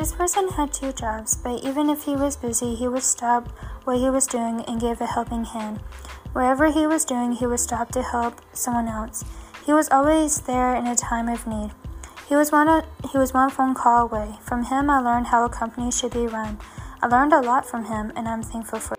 This person had two jobs, but even if he was busy, he would stop what he was doing and give a helping hand. Wherever he was doing, he would stop to help someone else. He was always there in a time of need. He was one he was one phone call away. From him I learned how a company should be run. I learned a lot from him and I'm thankful for